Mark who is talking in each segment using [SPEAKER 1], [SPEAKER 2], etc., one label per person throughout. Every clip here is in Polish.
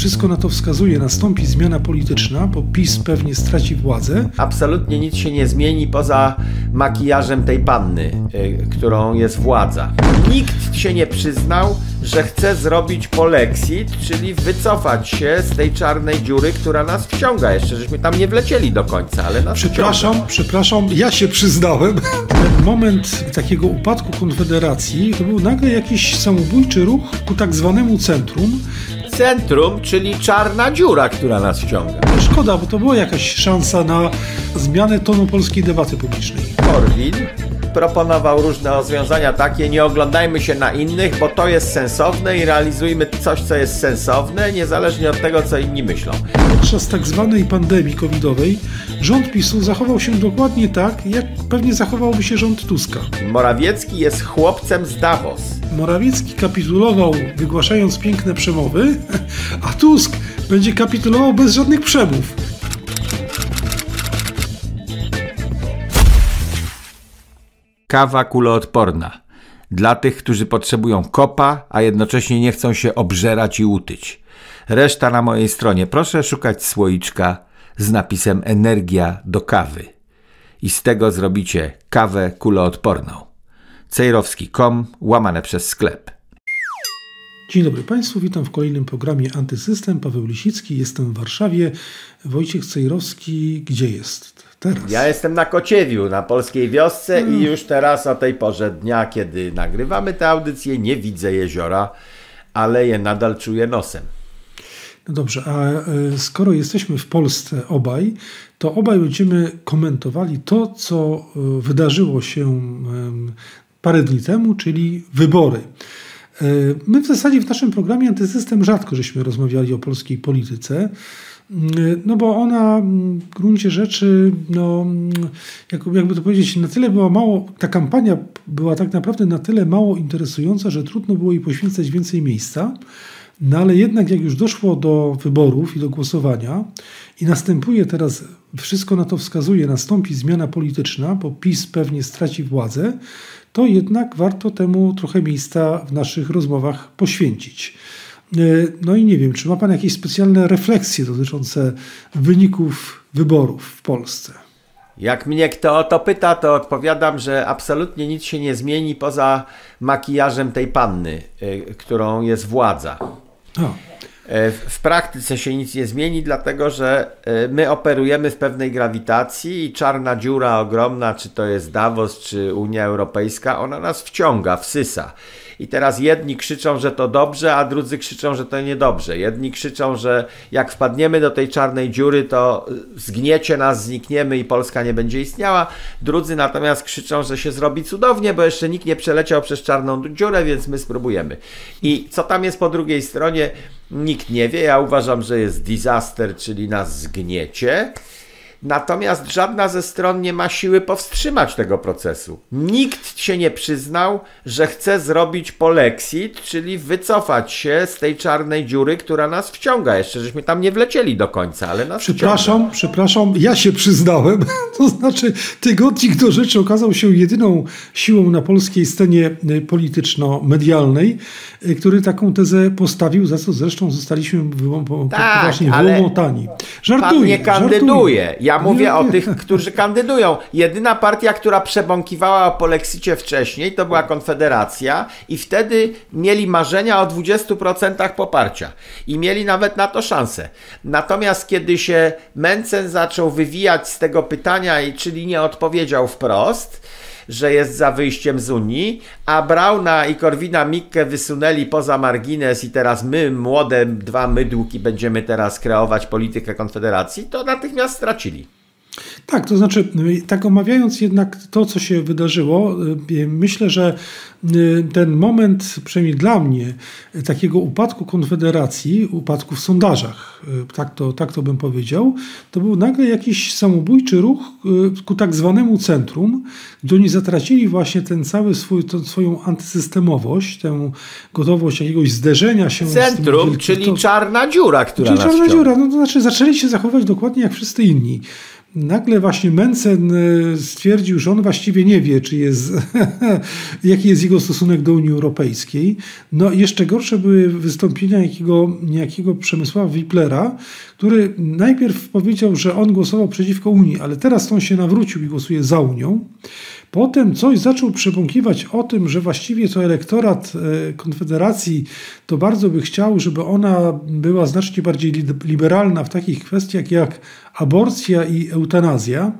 [SPEAKER 1] wszystko na to wskazuje, nastąpi zmiana polityczna, bo PiS pewnie straci władzę.
[SPEAKER 2] Absolutnie nic się nie zmieni poza makijażem tej panny, y, którą jest władza. Nikt się nie przyznał, że chce zrobić polexit, czyli wycofać się z tej czarnej dziury, która nas wciąga. Jeszcze żeśmy tam nie wlecieli do końca, ale nas
[SPEAKER 1] Przepraszam,
[SPEAKER 2] wciąga.
[SPEAKER 1] przepraszam, ja się przyznałem. Ten moment takiego upadku Konfederacji to był nagle jakiś samobójczy ruch ku tak zwanemu centrum.
[SPEAKER 2] Centrum, czyli czarna dziura, która nas wciąga.
[SPEAKER 1] Szkoda, bo to była jakaś szansa na zmianę tonu polskiej debaty publicznej.
[SPEAKER 2] Korwin proponował różne rozwiązania takie, nie oglądajmy się na innych, bo to jest sensowne i realizujmy coś, co jest sensowne, niezależnie od tego, co inni myślą.
[SPEAKER 1] Podczas tak zwanej pandemii covidowej rząd PiSu zachował się dokładnie tak, jak pewnie zachowałby się rząd Tuska.
[SPEAKER 2] Morawiecki jest chłopcem z Davos.
[SPEAKER 1] Morawiecki kapitulował wygłaszając piękne przemowy, a Tusk będzie kapitulował bez żadnych przemów.
[SPEAKER 2] Kawa kuloodporna. Dla tych, którzy potrzebują kopa, a jednocześnie nie chcą się obżerać i utyć. Reszta na mojej stronie. Proszę szukać słoiczka z napisem energia do kawy. I z tego zrobicie kawę kuloodporną. Cejrowski.com łamane przez sklep.
[SPEAKER 1] Dzień dobry Państwu, witam w kolejnym programie Antysystem. Paweł Lisicki, jestem w Warszawie. Wojciech Cejrowski, gdzie jest teraz?
[SPEAKER 2] Ja jestem na Kociewiu, na polskiej wiosce i już teraz o tej porze dnia, kiedy nagrywamy tę audycję, nie widzę jeziora, ale je nadal czuję nosem.
[SPEAKER 1] No dobrze, a e, skoro jesteśmy w Polsce obaj, to obaj będziemy komentowali to, co e, wydarzyło się parę dni temu, czyli wybory. E, My w zasadzie w naszym programie Antysystem rzadko żeśmy rozmawiali o polskiej polityce, mm, no bo ona w gruncie rzeczy, no, jak- jakby to powiedzieć, na tyle była mało, ta kampania była tak naprawdę na tyle mało interesująca, że trudno było jej poświęcać więcej miejsca. No ale jednak jak już doszło do wyborów i do głosowania i następuje teraz, wszystko na to wskazuje, nastąpi zmiana polityczna, bo PiS pewnie straci władzę, to jednak warto temu trochę miejsca w naszych rozmowach poświęcić. E, No i nie wiem, czy ma Pan jakieś specjalne refleksje dotyczące wyników wyborów w Polsce?
[SPEAKER 2] Jak mnie kto o to pyta, to odpowiadam, że absolutnie nic się nie zmieni poza makijażem tej panny, y, którą jest władza.
[SPEAKER 1] A,
[SPEAKER 2] E, W w praktyce się nic nie zmieni, dlatego że e, my operujemy w pewnej grawitacji i czarna dziura ogromna, czy to jest Davos, czy Unia Europejska, ona nas wciąga, wsysa. I teraz jedni krzyczą, że to dobrze, a drudzy krzyczą, że to niedobrze. Jedni krzyczą, że jak wpadniemy do tej czarnej dziury, to zgniecie nas, znikniemy i Polska nie będzie istniała. Drudzy natomiast krzyczą, że się zrobi cudownie, bo jeszcze nikt nie przeleciał przez czarną dziurę, więc my spróbujemy. I co tam jest po drugiej stronie, nikt nie wie. Ja uważam, że jest disaster, czyli nas zgniecie. Natomiast żadna ze stron nie ma siły powstrzymać tego procesu. Nikt się nie przyznał, że chce zrobić polexit, czyli wycofać się z tej czarnej dziury, która nas wciąga. Jeszcze żeśmy tam nie wlecieli do końca, ale nas wciąga.
[SPEAKER 1] Przepraszam, przepraszam, ja się przyznałem. To znaczy, tygodnik do rzeczy okazał się jedyną siłą na polskiej scenie y, polityczno-medialnej, y, który taką tezę postawił, za co zresztą zostaliśmy po-
[SPEAKER 2] Tak,
[SPEAKER 1] poważnie wyłomotani.
[SPEAKER 2] Pan
[SPEAKER 1] Żartuję.
[SPEAKER 2] nie kandyduje. Ja mówię o tych, którzy kandydują. Jedyna partia, która przebąkiwała o polexicie wcześniej, to była Konfederacja i wtedy mieli marzenia o 20% poparcia. I mieli nawet na to szansę. Natomiast kiedy się Mencen zaczął wywijać z tego pytania, i czyli nie odpowiedział wprost, że jest za wyjściem z Unii, a Brauna i Korwina Mikke wysunęli poza margines i teraz my, młode dwa mydłki, będziemy teraz kreować politykę Konfederacji, to natychmiast stracili.
[SPEAKER 1] Tak, to znaczy, y, tak omawiając jednak to, co się wydarzyło, y, myślę, że y, ten moment, przynajmniej dla mnie, y, takiego upadku Konfederacji, upadku w sondażach, y, tak to, tak to bym powiedział, to był nagle jakiś samobójczy ruch y, ku tak zwanemu centrum, gdzie oni zatracili właśnie ten cały swój, tą swoją antysystemowość, tę gotowość jakiegoś zderzenia się
[SPEAKER 2] Centrum,
[SPEAKER 1] wielkim-
[SPEAKER 2] czyli
[SPEAKER 1] to-
[SPEAKER 2] czarna dziura, która
[SPEAKER 1] Czyli czarna dziura, no to znaczy zaczęli się zachować dokładnie jak wszyscy inni. Nagle właśnie Mencen e, stwierdził, że on właściwie nie wie, czy jest, jaki jest jego stosunek do Unii Europejskiej. No jeszcze gorsze były wystąpienia jakiego, niejakiego Przemysława Wiplera, który najpierw powiedział, że on głosował przeciwko Unii, ale teraz on się nawrócił i głosuje za Unią. Potem coś zaczął przebąkiwać o tym, że właściwie to elektorat e, Konfederacji to bardzo by chciał, żeby ona była znacznie bardziej liberalna w takich kwestiach jak aborcja i eutanazja.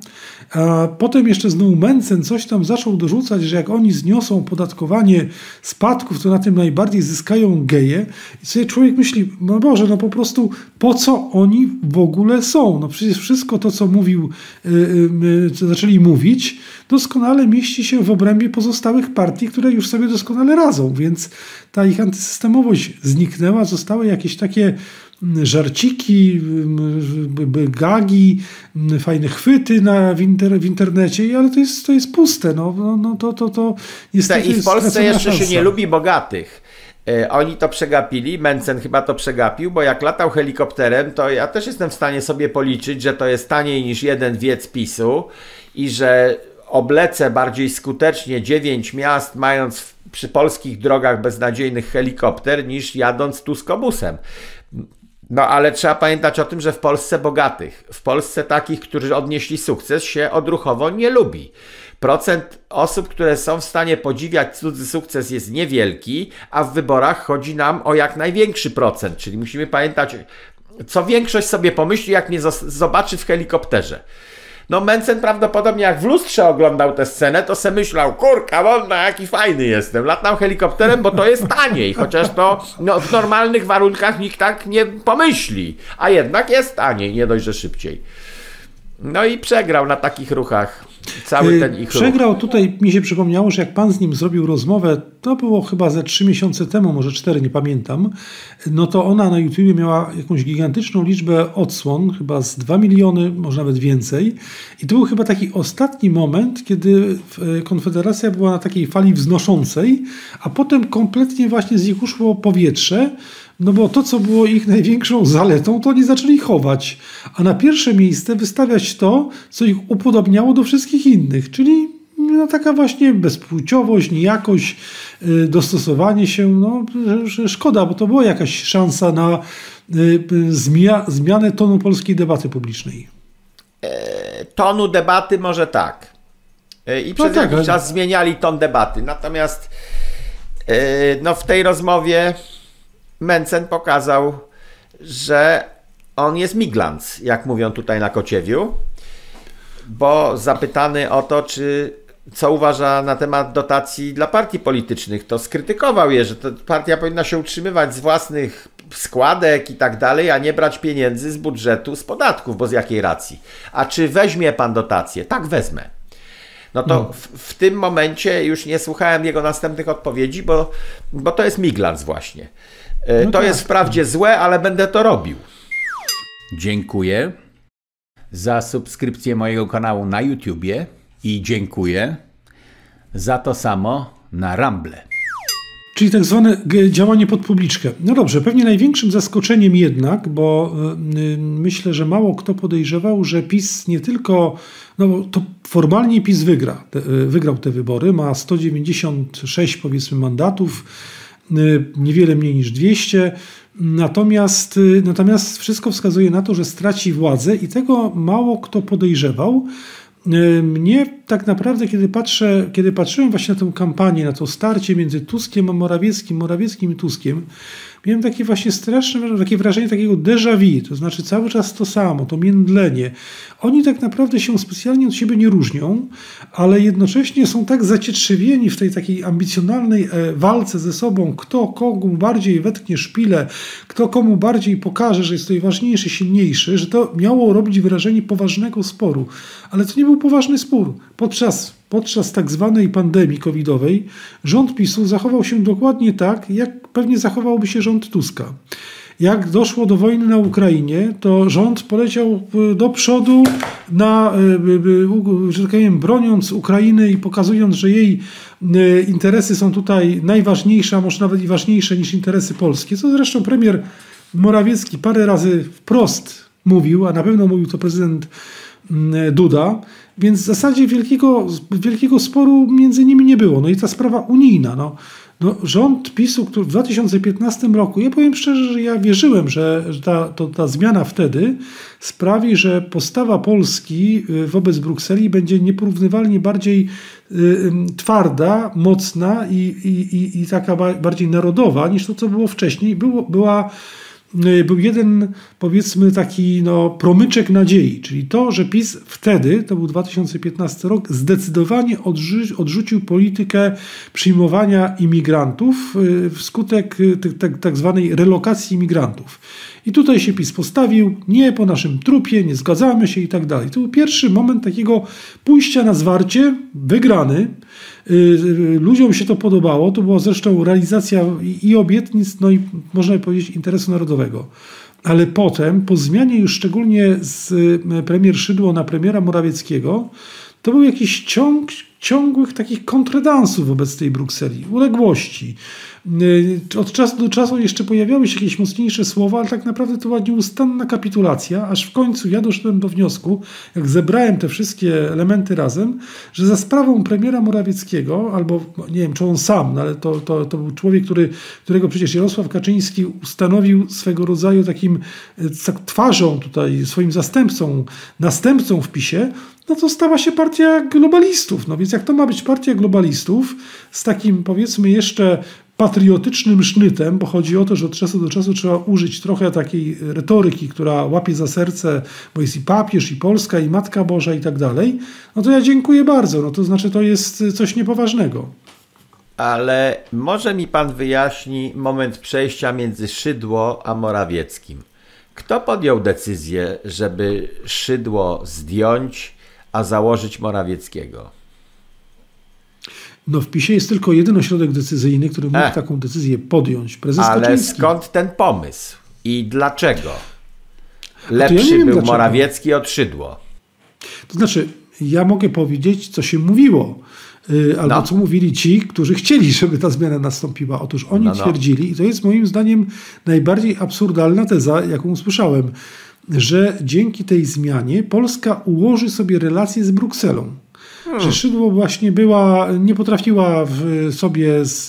[SPEAKER 1] A potem jeszcze znowu Mencen coś tam zaczął dorzucać, że jak oni zniosą podatkowanie spadków, to na tym najbardziej zyskają geje. I sobie człowiek myśli, no Boże, no po prostu po co oni w ogóle są? No przecież wszystko to, co mówił, yy, yy, co zaczęli mówić, doskonale mieści się w obrębie pozostałych partii, które już sobie doskonale radzą, więc ta ich antysystemowość zniknęła, zostały jakieś takie żarciki, gagi, fajne chwyty na, w, inter, w internecie, ale to jest, to jest puste. No, no, no to, to, to
[SPEAKER 2] niestety I w Polsce jeszcze szansa. się nie lubi bogatych. E, oni to przegapili, Mencen chyba to przegapił, bo jak latał helikopterem, to ja też jestem w stanie sobie policzyć, że to jest taniej niż jeden wiec PiSu i że oblecę bardziej skutecznie 9 miast, mając przy polskich drogach beznadziejnych helikopter, niż jadąc tuskobusem. No ale trzeba pamiętać o tym, że w Polsce bogatych, w Polsce takich, którzy odnieśli sukces, się odruchowo nie lubi. Procent osób, które są w stanie podziwiać cudzy sukces jest niewielki, a w wyborach chodzi nam o jak największy procent, czyli musimy pamiętać, co większość sobie pomyśli, jak mnie zobaczy w helikopterze. No Mencen prawdopodobnie jak w lustrze oglądał tę scenę, to se myślał, kurka wolna, jaki fajny jestem. Latam helikopterem, bo to jest taniej, chociaż to no, w normalnych warunkach nikt tak nie pomyśli. A jednak jest taniej, nie dość, że szybciej. No i przegrał na takich ruchach. Cały y, ten ich
[SPEAKER 1] Przegrał tutaj, mi się przypomniało, że jak pan z nim zrobił rozmowę, to było chyba ze trzy miesiące temu, może cztery, nie pamiętam, no to ona na YouTubie miała jakąś gigantyczną liczbę odsłon, chyba z 2 miliony, może nawet więcej. I to był chyba taki ostatni moment, kiedy e, Konfederacja była na takiej fali wznoszącej, a potem kompletnie właśnie z nich uszło powietrze, no bo to, co było ich największą zaletą, to oni zaczęli chować, a na pierwsze miejsce wystawiać to, co ich upodobniało do wszystkich innych, czyli no, taka właśnie bezpłciowość, niejakość, y, dostosowanie się. No, szkoda, bo to była jakaś szansa na y, zmia zmianę tonu polskiej debaty publicznej.
[SPEAKER 2] E, tonu debaty może tak. E, I no przez no tak, jakiś ale... czas zmieniali ton debaty. Natomiast e, no, w tej rozmowie Mencen pokazał, że on jest miglans, jak mówią tutaj na Kociewiu, bo zapytany o to, czy co uważa na temat dotacji dla partii politycznych, to skrytykował je, że partia powinna się utrzymywać z własnych składek i tak dalej, a nie brać pieniędzy z budżetu, z podatków, bo z jakiej racji? A czy weźmie pan dotację? Tak, wezmę. No to no. W, w, tym momencie już nie słuchałem jego następnych odpowiedzi, bo, bo to jest miglans właśnie. E, no to tak. jest wprawdzie złe, ale będę to robił. Dziękuję za subskrypcję mojego kanału na YouTubie i dziękuję za to samo na Rumble.
[SPEAKER 1] Czyli tak zwane działanie pod publiczkę. No dobrze, pewnie największym zaskoczeniem jednak, bo y, myślę, że mało kto podejrzewał, że PiS nie tylko, no to formalnie PiS wygra, te, y, wygrał te wybory, ma 196 powiedzmy mandatów, y, niewiele mniej niż 200, natomiast, natomiast wszystko wskazuje na to, że straci władzę i tego mało kto podejrzewał. Mnie tak naprawdę, kiedy patrzę, kiedy patrzyłem właśnie na tę kampanię, na to starcie między Tuskiem a Morawieckim, Morawieckim i Tuskiem, miałem takie właśnie straszne takie wrażenie takiego déjà vu, to znaczy cały czas to samo, to międlenie. Oni tak naprawdę się specjalnie od siebie nie różnią, ale jednocześnie są tak zacietrzewieni w tej takiej ambicjonalnej e, walce ze sobą, kto komu bardziej wetknie szpilę, kto komu bardziej pokaże, że jest tutaj ważniejszy, silniejszy, że to miało robić wrażenie poważnego sporu. Ale to nie był poważny spór. Podczas podczas tak zwanej pandemii covidowej rząd PiSu zachował się dokładnie tak, jak pewnie zachowałby się rząd Tuska. Jak doszło do wojny na Ukrainie, to rząd poleciał e, do przodu, na, e, że tak powiem, broniąc Ukrainy i pokazując, że jej e, interesy są tutaj najważniejsze, a może nawet i ważniejsze niż interesy polskie. Co zresztą premier Morawiecki parę razy wprost mówił, a na pewno mówił to prezydent mm, Duda, więc w zasadzie wielkiego, wielkiego sporu między nimi nie było. No i ta sprawa unijna. No, no, rząd PiSu, który w 2015 roku, ja powiem szczerze, że ja wierzyłem, że, ta, to, ta zmiana wtedy sprawi, że postawa Polski y, wobec Brukseli będzie nieporównywalnie bardziej y, twarda, mocna i, i, i, i taka bardziej narodowa niż to, co było wcześniej. Było, była był jeden, powiedzmy, taki no, promyczek nadziei, czyli to, że PiS wtedy, to był 2015 rok, zdecydowanie odrzu odrzucił politykę przyjmowania imigrantów y, wskutek tak, tak zwanej relokacji imigrantów. I tutaj się PiS postawił, nie po naszym trupie, nie zgadzamy się i tak dalej. To był pierwszy moment takiego pójścia na zwarcie, wygrany. Y, y, ludziom się to podobało. To była zresztą realizacja i obietnic, no i można powiedzieć interesu narodowego. Ale potem, po zmianie już szczególnie z y, premier Szydło na premiera Morawieckiego, to był jakiś ciąg ciągłych takich kontredansów wobec tej Brukseli, uległości. Y, od czasu do czasu jeszcze pojawiały się jakieś mocniejsze słowa, ale tak naprawdę to była nieustanna kapitulacja, aż w końcu ja doszedłem do wniosku, jak zebrałem te wszystkie elementy razem, że za sprawą premiera Morawieckiego, albo nie wiem, czy on sam, no ale to, to, to był człowiek, który, którego przecież Jarosław Kaczyński ustanowił swego rodzaju takim y, twarzą tutaj, swoim zastępcą, następcą w PiSie, no to stała się partia globalistów. No więc jak to ma być partia globalistów z takim powiedzmy jeszcze patriotycznym sznytem, bo chodzi o to, że od czasu do czasu trzeba użyć trochę takiej retoryki, która łapie za serce, bo jest i papież, i Polska, i Matka Boża, i tak dalej, no to ja dziękuję bardzo. No to znaczy, to jest coś niepoważnego.
[SPEAKER 2] Ale może mi pan wyjaśni moment przejścia między Szydło a Morawieckim. Kto podjął decyzję, żeby Szydło zdjąć, a założyć Morawieckiego?
[SPEAKER 1] No w PiSie jest tylko jeden ośrodek decyzyjny, który mógł e. taką decyzję podjąć. Prezes
[SPEAKER 2] Ale
[SPEAKER 1] Kaczyński.
[SPEAKER 2] skąd ten pomysł? I dlaczego? Lepszy ja był dlaczego. Morawiecki od Szydło.
[SPEAKER 1] To znaczy, ja mogę powiedzieć, co się mówiło. Yy, albo no. co mówili ci, którzy chcieli, żeby ta zmiana nastąpiła. Otóż oni no, no. twierdzili, i to jest moim zdaniem najbardziej absurdalna teza, jaką usłyszałem, że dzięki tej zmianie Polska ułoży sobie relacje z Brukselą. Hmm. Że Szydło właśnie była, nie potrafiła w sobie z,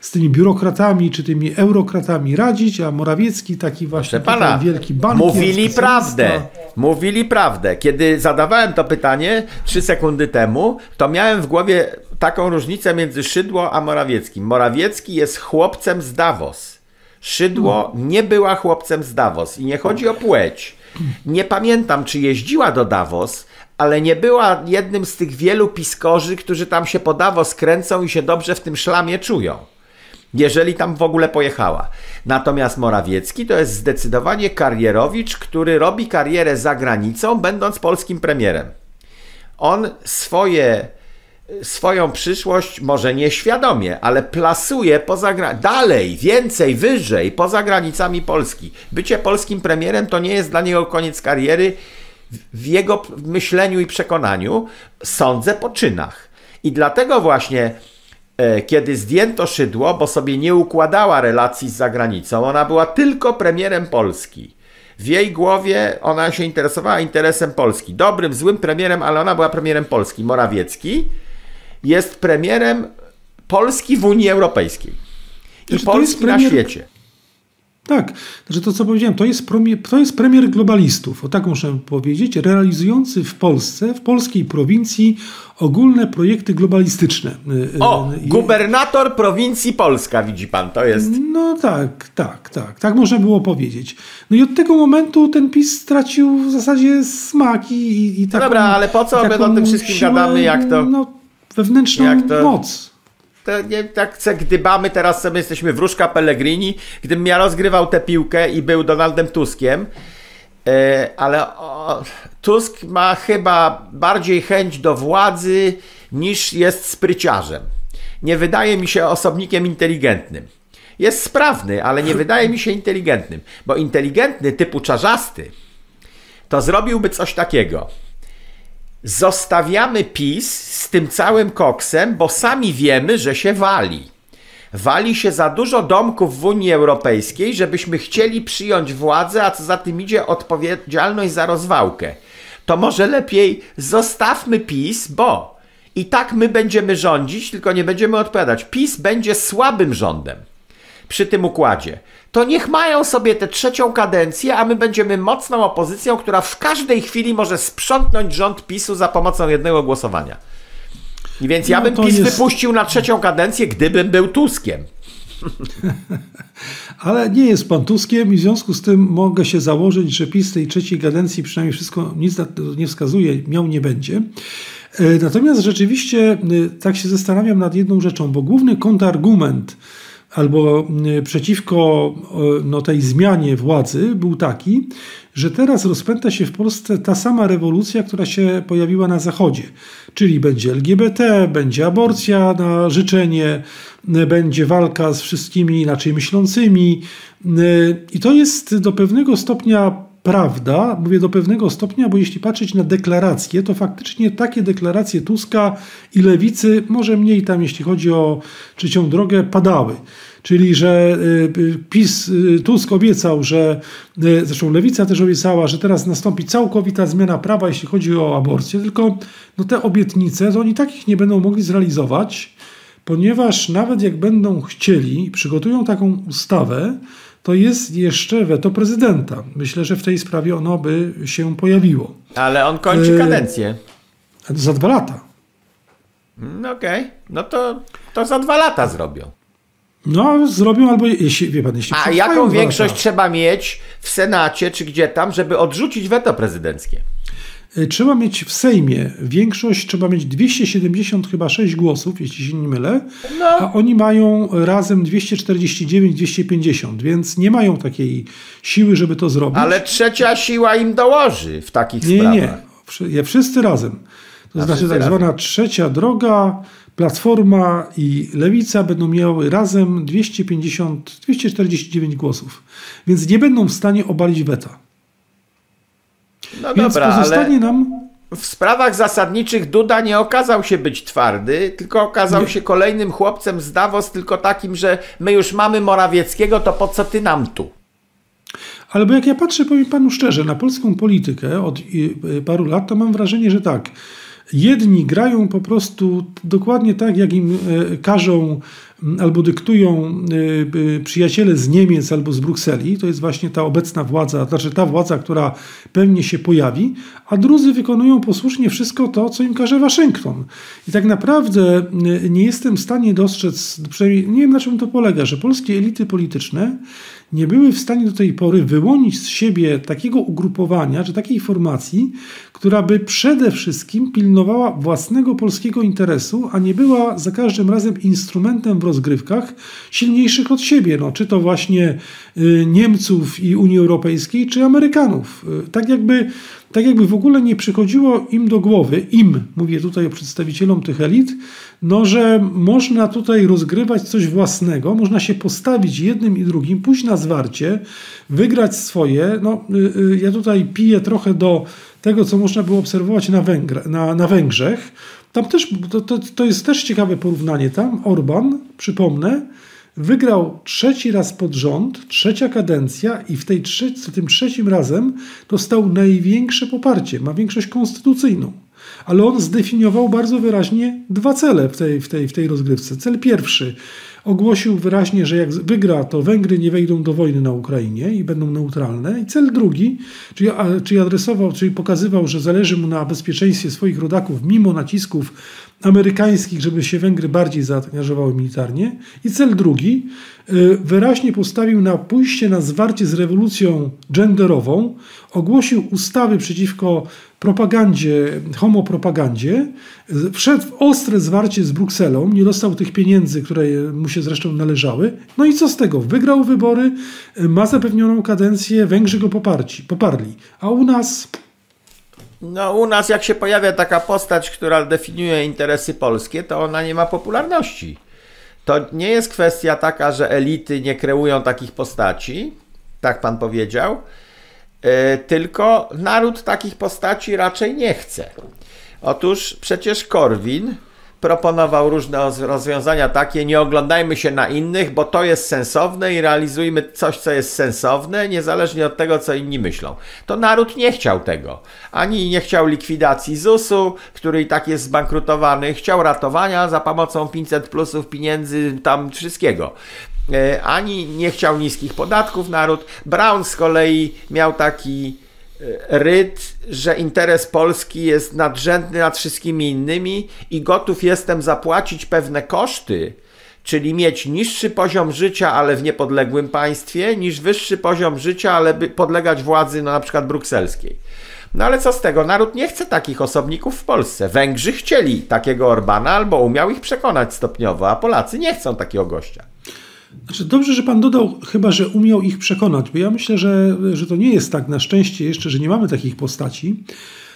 [SPEAKER 1] z tymi biurokratami czy tymi eurokratami radzić, a Morawiecki taki właśnie
[SPEAKER 2] pana, wielki bankier. Mówili prawdę. Mówili prawdę. Kiedy zadawałem to pytanie trzy sekundy temu, to miałem w głowie taką różnicę między Szydło a Morawieckim. Morawiecki jest chłopcem z Davos. Szydło nie była chłopcem z Davos i nie chodzi o płeć. Nie pamiętam, czy jeździła do Davos, ale nie była jednym z tych wielu piskorzy, którzy tam się po Davos kręcą i się dobrze w tym szlamie czują. Jeżeli tam w ogóle pojechała. Natomiast Morawiecki to jest zdecydowanie karierowicz, który robi karierę za granicą, będąc polskim premierem. On swoje swoją przyszłość, może nieświadomie, ale plasuje poza dalej, więcej, wyżej, poza granicami Polski. Bycie polskim premierem to nie jest dla niego koniec kariery. W jego myśleniu i przekonaniu sądzę po czynach. I dlatego właśnie, e, kiedy zdjęto szydło, bo sobie nie układała relacji z zagranicą, ona była tylko premierem Polski. W jej głowie ona się interesowała interesem Polski. Dobrym, złym premierem, ale ona była premierem Polski. Morawiecki jest premierem Polski w Unii Europejskiej i znaczy, Polski premier... na świecie.
[SPEAKER 1] Tak, znaczy to co powiedziałem, to jest, premier, to jest premier globalistów, o tak muszę powiedzieć, realizujący w Polsce, w polskiej prowincji ogólne projekty globalistyczne.
[SPEAKER 2] Y, y, o, I... gubernator prowincji Polska, widzi pan, to jest.
[SPEAKER 1] No tak, tak, tak, tak można było powiedzieć. No i od tego momentu ten PiS stracił w zasadzie smak i, i, i taką,
[SPEAKER 2] Dobra, ale po co my o tym wszystkim siłę, gadamy, jak to...
[SPEAKER 1] No, wewnętrzną Jak to... moc.
[SPEAKER 2] To nie tak gdybamy, teraz sobie jesteśmy wróżka Pellegrini, gdybym ja rozgrywał tę piłkę i był Donaldem Tuskiem, e, ale o, Tusk ma chyba bardziej chęć do władzy niż jest spryciarzem. Nie wydaje mi się osobnikiem inteligentnym. Jest sprawny, ale nie wydaje mi się inteligentnym, bo inteligentny typu czarzasty to zrobiłby coś takiego zostawiamy PiS z tym całym koksem, bo sami wiemy, że się wali. Wali się za dużo domków w Unii Europejskiej, żebyśmy chcieli przyjąć władzę, a co za tym idzie odpowiedzialność za rozwałkę. to może lepiej zostawmy PiS, bo i tak my będziemy rządzić, tylko nie będziemy odpowiadać. PiS będzie słabym rządem przy tym układzie. To niech mają sobie tę trzecią kadencję, a my będziemy mocną opozycją, która w każdej chwili może sprzątnąć rząd PiSu za pomocą jednego głosowania. I więc ja no, bym PiS jest... wypuścił na trzecią kadencję, gdybym był Tuskiem.
[SPEAKER 1] Ale nie jest pan Tuskiem i w związku z tym mogę się założyć, że PiS tej trzeciej kadencji przynajmniej wszystko nic nie wskazuje, miał nie będzie. E, natomiast rzeczywiście e, tak się zastanawiam nad jedną rzeczą, bo główny kontrargument albo e, przeciwko no, tej zmianie władzy był taki, że teraz rozpęta się w Polsce ta sama rewolucja, która się pojawiła na Zachodzie. Czyli będzie LGBT, będzie aborcja na życzenie, będzie walka z wszystkimi inaczej myślącymi. I to jest do pewnego stopnia prawda, mówię do pewnego stopnia, bo jeśli patrzeć na deklaracje, to faktycznie takie deklaracje Tuska i Lewicy, może mniej tam, jeśli chodzi o trzecią drogę, padały. Czyli, że y, PiS, y, Tusk obiecał, że, y, zresztą Lewica też obiecała, że teraz nastąpi całkowita zmiana prawa, jeśli chodzi o aborcję, tylko no, te obietnice, to oni takich nie będą mogli zrealizować, ponieważ nawet jak będą chcieli, przygotują taką ustawę, to jest jeszcze weto prezydenta. Myślę, że w tej sprawie ono by się pojawiło.
[SPEAKER 2] Ale on kończy e, kadencję.
[SPEAKER 1] Za dwa lata.
[SPEAKER 2] No okej, okay. no to, to za dwa lata zrobią.
[SPEAKER 1] No, zrobią albo jeśli, wie pan, jeśli
[SPEAKER 2] A jaką większość lata. trzeba mieć w Senacie czy gdzie tam, żeby odrzucić weto prezydenckie?
[SPEAKER 1] E, trzeba mieć w Sejmie większość, trzeba mieć 270 chyba 6 głosów, jeśli się nie mylę, no. a oni mają razem 249-250, więc nie mają takiej siły, żeby to zrobić.
[SPEAKER 2] Ale trzecia siła im dołoży w takich
[SPEAKER 1] nie,
[SPEAKER 2] sprawach.
[SPEAKER 1] Nie, nie. Wszyscy razem. To a znaczy tak razem. zwana trzecia droga, Platforma i Lewica będą miały razem 250, 249 głosów, więc nie będą w stanie obalić weta.
[SPEAKER 2] No Więc dobra, pozostanie ale nam. W sprawach zasadniczych Duda nie okazał się być twardy, tylko okazał nie. się kolejnym chłopcem z Davos, tylko takim, że my już mamy Morawieckiego, to po co ty nam tu?
[SPEAKER 1] Ale bo jak ja patrzę, powiem panu szczerze, na polską politykę od y, paru lat, to mam wrażenie, że tak. Jedni grają po prostu dokładnie tak, jak im e, każą albo dyktują e, e, przyjaciele z Niemiec albo z Brukseli, to jest właśnie ta obecna władza, znaczy ta władza, która pewnie się pojawi, a drudzy wykonują posłusznie wszystko to, co im każe Waszyngton. I tak naprawdę nie jestem w stanie dostrzec, przynajmniej nie wiem na czym to polega, że polskie elity polityczne nie były w stanie do tej pory wyłonić z siebie takiego ugrupowania czy takiej formacji, która by przede wszystkim pilnowała własnego polskiego interesu, a nie była za każdym razem instrumentem w rozgrywkach silniejszych od siebie, no, czy to właśnie y, Niemców i Unii Europejskiej, czy Amerykanów. Y, tak jakby tak jakby w ogóle nie przychodziło im do głowy, im, mówię tutaj o przedstawicielom tych elit, no, że można tutaj rozgrywać coś własnego, można się postawić jednym i drugim, pójść na zwarcie, wygrać swoje. No, y, ja tutaj piję trochę do tego, co można było obserwować na, Węgr na, na Węgrzech. Tam też, to, to, to jest też ciekawe porównanie. Tam Orban, przypomnę, wygrał trzeci raz pod rząd, trzecia kadencja i w tej trze tym trzecim razem dostał największe poparcie, ma większość konstytucyjną. Ale on zdefiniował bardzo wyraźnie dwa cele w tej, w tej, w tej rozgrywce. Cel pierwszy ogłosił wyraźnie, że jak wygra, to Węgry nie wejdą do wojny na Ukrainie i będą neutralne. I cel drugi, czyli, czyli adresował, czyli pokazywał, że zależy mu na bezpieczeństwie swoich rodaków, mimo nacisków amerykańskich, żeby się Węgry bardziej zaangażowały militarnie. I cel drugi y, wyraźnie postawił na pójście na zwarcie z rewolucją genderową, ogłosił ustawy przeciwko propagandzie, homopropagandzie, wszedł w ostre zwarcie z Brukselą, nie dostał tych pieniędzy, które mu się zresztą należały. No i co z tego? Wygrał wybory, ma zapewnioną kadencję, Węgrzy go poparci, poparli. A u nas
[SPEAKER 2] no u nas jak się pojawia taka postać, która definiuje interesy polskie, to ona nie ma popularności. To nie jest kwestia taka, że elity nie kreują takich postaci, tak pan powiedział, tylko naród takich postaci raczej nie chce. Otóż przecież Korwin proponował różne rozwiązania takie, nie oglądajmy się na innych, bo to jest sensowne i realizujmy coś, co jest sensowne, niezależnie od tego, co inni myślą. To naród nie chciał tego. Ani nie chciał likwidacji ZUS-u, który i tak jest zbankrutowany, chciał ratowania za pomocą 500 plusów, pieniędzy, tam wszystkiego e, ani nie chciał niskich podatków naród. Brown z kolei miał taki ryt, że interes Polski jest nadrzędny nad wszystkimi innymi i gotów jestem zapłacić pewne koszty, czyli mieć niższy poziom życia, ale w niepodległym państwie, niż wyższy poziom życia, ale podlegać władzy, no na przykład brukselskiej. No ale co z tego? Naród nie chce takich osobników w Polsce. Węgrzy chcieli takiego Orbana albo umiał ich przekonać stopniowo, a Polacy nie chcą takiego gościa.
[SPEAKER 1] Znaczy dobrze, że pan dodał, chyba że umiał ich przekonać, bo ja myślę, że, że to nie jest tak na szczęście jeszcze, że nie mamy takich postaci,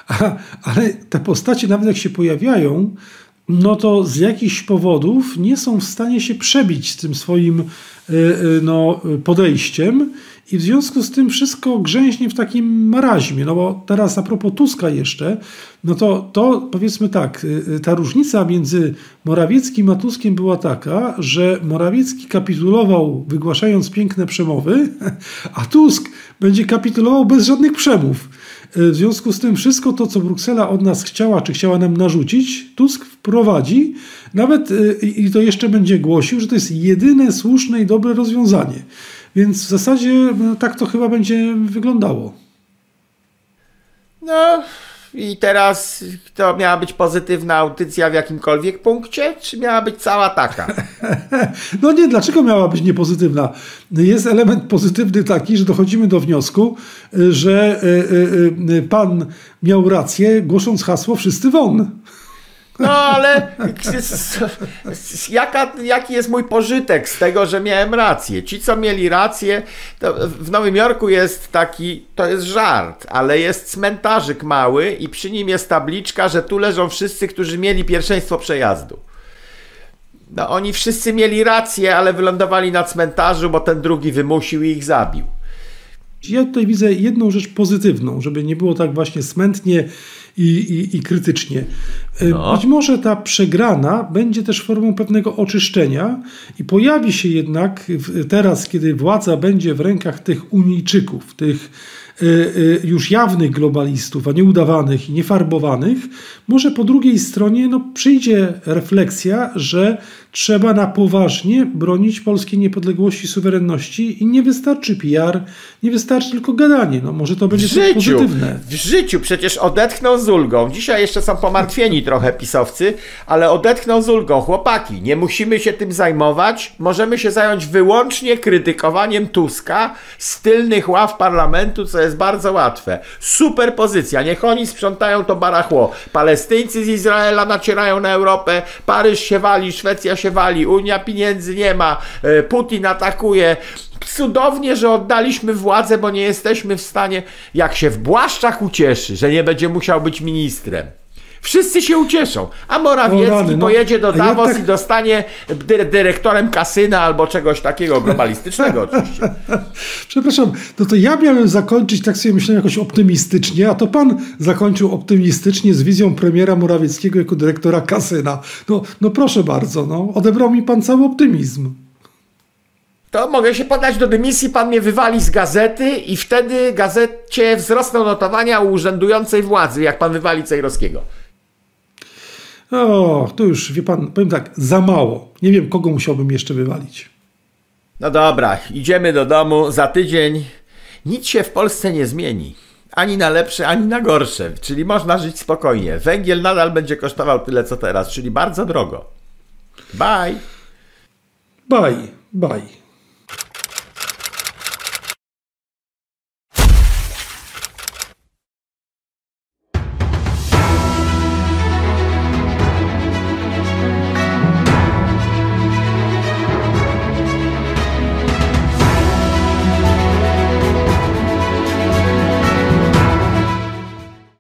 [SPEAKER 1] a, ale te postacie, nawet jak się pojawiają, no to z jakichś powodów nie są w stanie się przebić z tym swoim y, y, no, podejściem i w związku z tym wszystko grzęźnie w takim maraźmie. No bo teraz a propos Tuska jeszcze, no to, to powiedzmy tak, y, y, ta różnica między Morawieckim a Tuskiem była taka, że Morawiecki kapitulował wygłaszając piękne przemowy, a Tusk będzie kapitulował bez żadnych przemów. Y, w związku z tym wszystko to, co Bruksela od nas chciała, czy chciała nam narzucić, Tusk wprowadzi, nawet i to jeszcze będzie głosił, że to jest jedyne słuszne i dobre rozwiązanie. Więc w zasadzie no, tak to chyba będzie wyglądało.
[SPEAKER 2] No i teraz to miała być pozytywna audycja w jakimkolwiek punkcie, czy miała być cała taka?
[SPEAKER 1] no nie, dlaczego miała być niepozytywna? Jest element pozytywny taki, że dochodzimy do wniosku, że e, e, e, pan miał rację, głosząc hasło wszyscy won.
[SPEAKER 2] No ale jaka, jaki jest mój pożytek z tego, że miałem rację? Ci, co mieli rację, w Nowym Jorku jest taki, to jest żart, ale jest cmentarzyk mały i przy nim jest tabliczka, że tu leżą wszyscy, którzy mieli pierwszeństwo przejazdu. No oni wszyscy mieli rację, ale wylądowali na cmentarzu, bo ten drugi wymusił i ich zabił.
[SPEAKER 1] Ja tutaj widzę jedną rzecz pozytywną, żeby nie było tak właśnie smętnie i, i, i krytycznie. E, no. Być może ta przegrana będzie też formą pewnego oczyszczenia i pojawi się jednak teraz, kiedy władza będzie w rękach tych Unijczyków, tych e, e, już jawnych globalistów, a nie udawanych i niefarbowanych, może po drugiej stronie no, przyjdzie refleksja, że trzeba na poważnie bronić polskiej niepodległości, suwerenności i nie wystarczy PR, nie wystarczy tylko gadanie. No, może to będzie w życiu, pozytywne.
[SPEAKER 2] W życiu przecież odetchnął z ulgą. Dzisiaj jeszcze są pomartwieni trochę pisowcy, ale odetchnął z ulgą. Chłopaki, nie musimy się tym zajmować. Możemy się zająć wyłącznie krytykowaniem Tuska z tylnych ław parlamentu, co jest bardzo łatwe. Super pozycja. Niech oni sprzątają to barachło. Palestyńcy z Izraela nacierają na Europę, Paryż się wali, Szwecja się wali, Unia pieniędzy nie ma, e, Putin atakuje. Cudownie, że oddaliśmy władzę, bo nie jesteśmy w stanie, jak się w Błaszczach ucieszy, że nie będzie musiał być ministrem. Wszyscy się ucieszą. A Morawiecki rany, no. pojedzie do Davos tak... i dostanie dyrektorem kasyna albo czegoś takiego globalistycznego oczywiście.
[SPEAKER 1] Przepraszam, no to ja miałem zakończyć, tak sobie myślałem jakoś optymistycznie, a to pan zakończył optymistycznie z wizją premiera Morawieckiego jako dyrektora kasyna. No, no proszę bardzo, no, odebrał mi pan cały optymizm
[SPEAKER 2] to mogę się podać do dymisji, pan mnie wywali z gazety i wtedy gazecie wzrosną notowania u urzędującej władzy, jak pan wywali Cejrowskiego.
[SPEAKER 1] O, to już, wie pan, powiem tak, za mało. Nie wiem, kogo musiałbym jeszcze wywalić.
[SPEAKER 2] No dobra, idziemy do domu. Za tydzień nic się w Polsce nie zmieni. Ani na lepsze, ani na gorsze. Czyli można żyć spokojnie. Węgiel nadal będzie kosztował tyle, co teraz, czyli bardzo drogo. Bye.
[SPEAKER 1] Bye, bye.